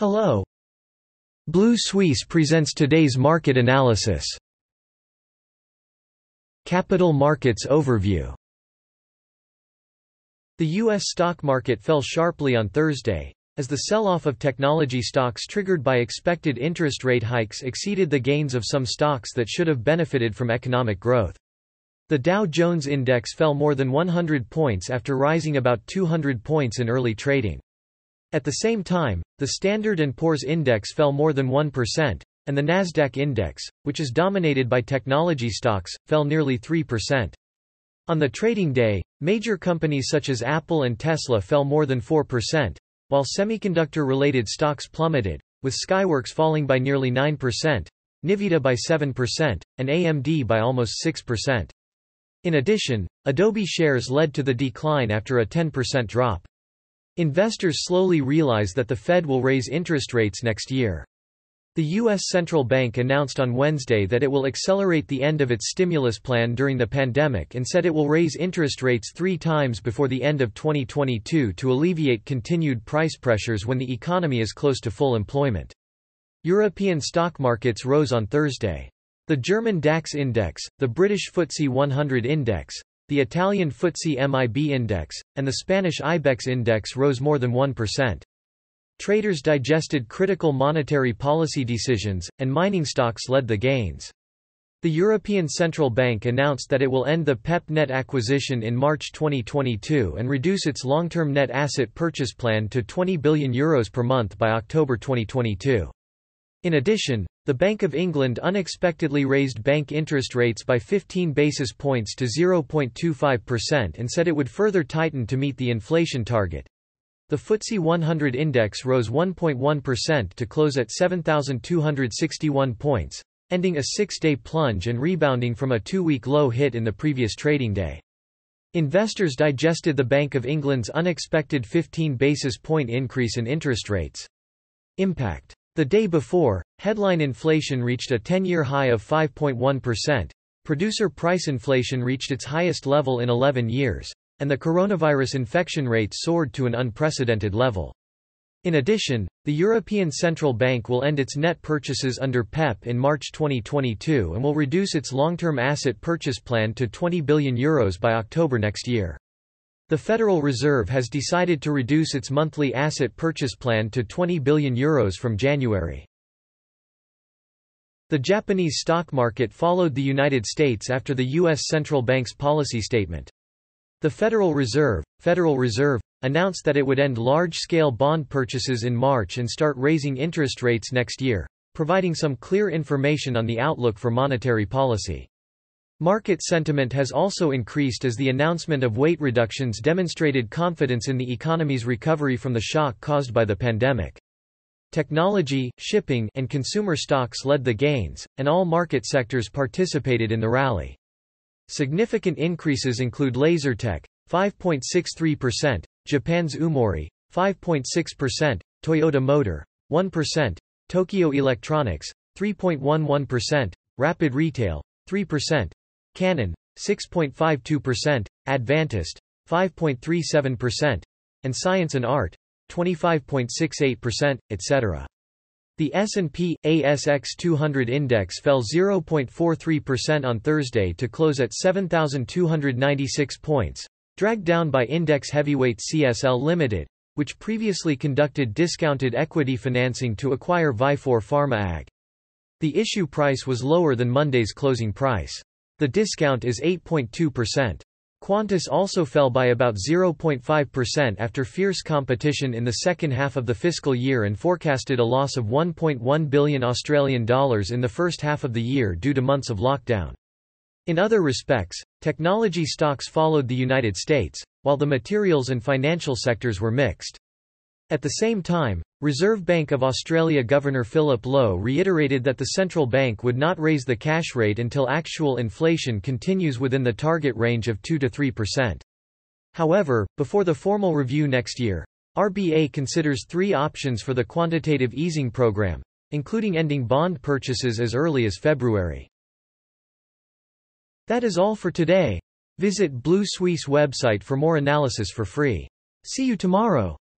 Hello. Blue Suisse presents today's market analysis. Capital Markets Overview The U.S. stock market fell sharply on Thursday, as the sell-off of technology stocks triggered by expected interest rate hikes exceeded the gains of some stocks that should have benefited from economic growth. The Dow Jones Index fell more than 100 points after rising about 200 points in early trading. At the same time, the Standard & Poor's Index fell more than 1%, and the Nasdaq Index, which is dominated by technology stocks, fell nearly 3%. On the trading day, major companies such as Apple and Tesla fell more than 4%, while semiconductor-related stocks plummeted, with Skyworks falling by nearly 9%, Nvidia by 7%, and AMD by almost 6%. In addition, Adobe shares led to the decline after a 10% drop. Investors slowly realize that the Fed will raise interest rates next year. The U.S. Central Bank announced on Wednesday that it will accelerate the end of its stimulus plan during the pandemic and said it will raise interest rates three times before the end of 2022 to alleviate continued price pressures when the economy is close to full employment. European stock markets rose on Thursday. The German DAX index, the British FTSE 100 index, the Italian FTSE MIB index, and the Spanish IBEX index rose more than 1%. Traders digested critical monetary policy decisions, and mining stocks led the gains. The European Central Bank announced that it will end the PEPP net acquisition in March 2022 and reduce its long-term net asset purchase plan to €20 billion Euros per month by October 2022. In addition, the Bank of England unexpectedly raised bank interest rates by 15 basis points to 0.25% and said it would further tighten to meet the inflation target. The FTSE 100 index rose 1.1% to close at 7,261 points, ending a six-day plunge and rebounding from a two-week low hit in the previous trading day. Investors digested the Bank of England's unexpected 15 basis point increase in interest rates. Impact the day before, headline inflation reached a 10-year high of 5.1%, producer price inflation reached its highest level in 11 years, and the coronavirus infection rate soared to an unprecedented level. In addition, the European Central Bank will end its net purchases under PEPP in March 2022 and will reduce its long-term asset purchase plan to 20 billion euros by October next year. The Federal Reserve has decided to reduce its monthly asset purchase plan to 20 billion euros from January. The Japanese stock market followed the United States after the U.S. Central Bank's policy statement. The Federal Reserve, Federal Reserve, announced that it would end large-scale bond purchases in March and start raising interest rates next year, providing some clear information on the outlook for monetary policy. Market sentiment has also increased as the announcement of weight reductions demonstrated confidence in the economy's recovery from the shock caused by the pandemic. Technology, shipping, and consumer stocks led the gains, and all market sectors participated in the rally. Significant increases include Lasertec, 5.63%, Japan's Umori, 5.6%, Toyota Motor, 1%, Tokyo Electronics, 3.11%, Rapid Retail, 3%, Canon 6.52%, Advantest 5.37%, and Science and Art 25.68%, etc. The S&P ASX 200 index fell 0.43% on Thursday to close at 7296 points, dragged down by index heavyweight CSL Limited, which previously conducted discounted equity financing to acquire Vifor Pharma AG. The issue price was lower than Monday's closing price. The discount is 8.2%. Qantas also fell by about 0.5% after fierce competition in the second half of the fiscal year and forecasted a loss of 1.1 billion Australian dollars in the first half of the year due to months of lockdown. In other respects, technology stocks followed the United States, while the materials and financial sectors were mixed. At the same time, Reserve Bank of Australia Governor Philip Lowe reiterated that the central bank would not raise the cash rate until actual inflation continues within the target range of 2–3%. However, before the formal review next year, RBA considers three options for the quantitative easing program, including ending bond purchases as early as February. That is all for today. Visit Blue Suisse website for more analysis for free. See you tomorrow.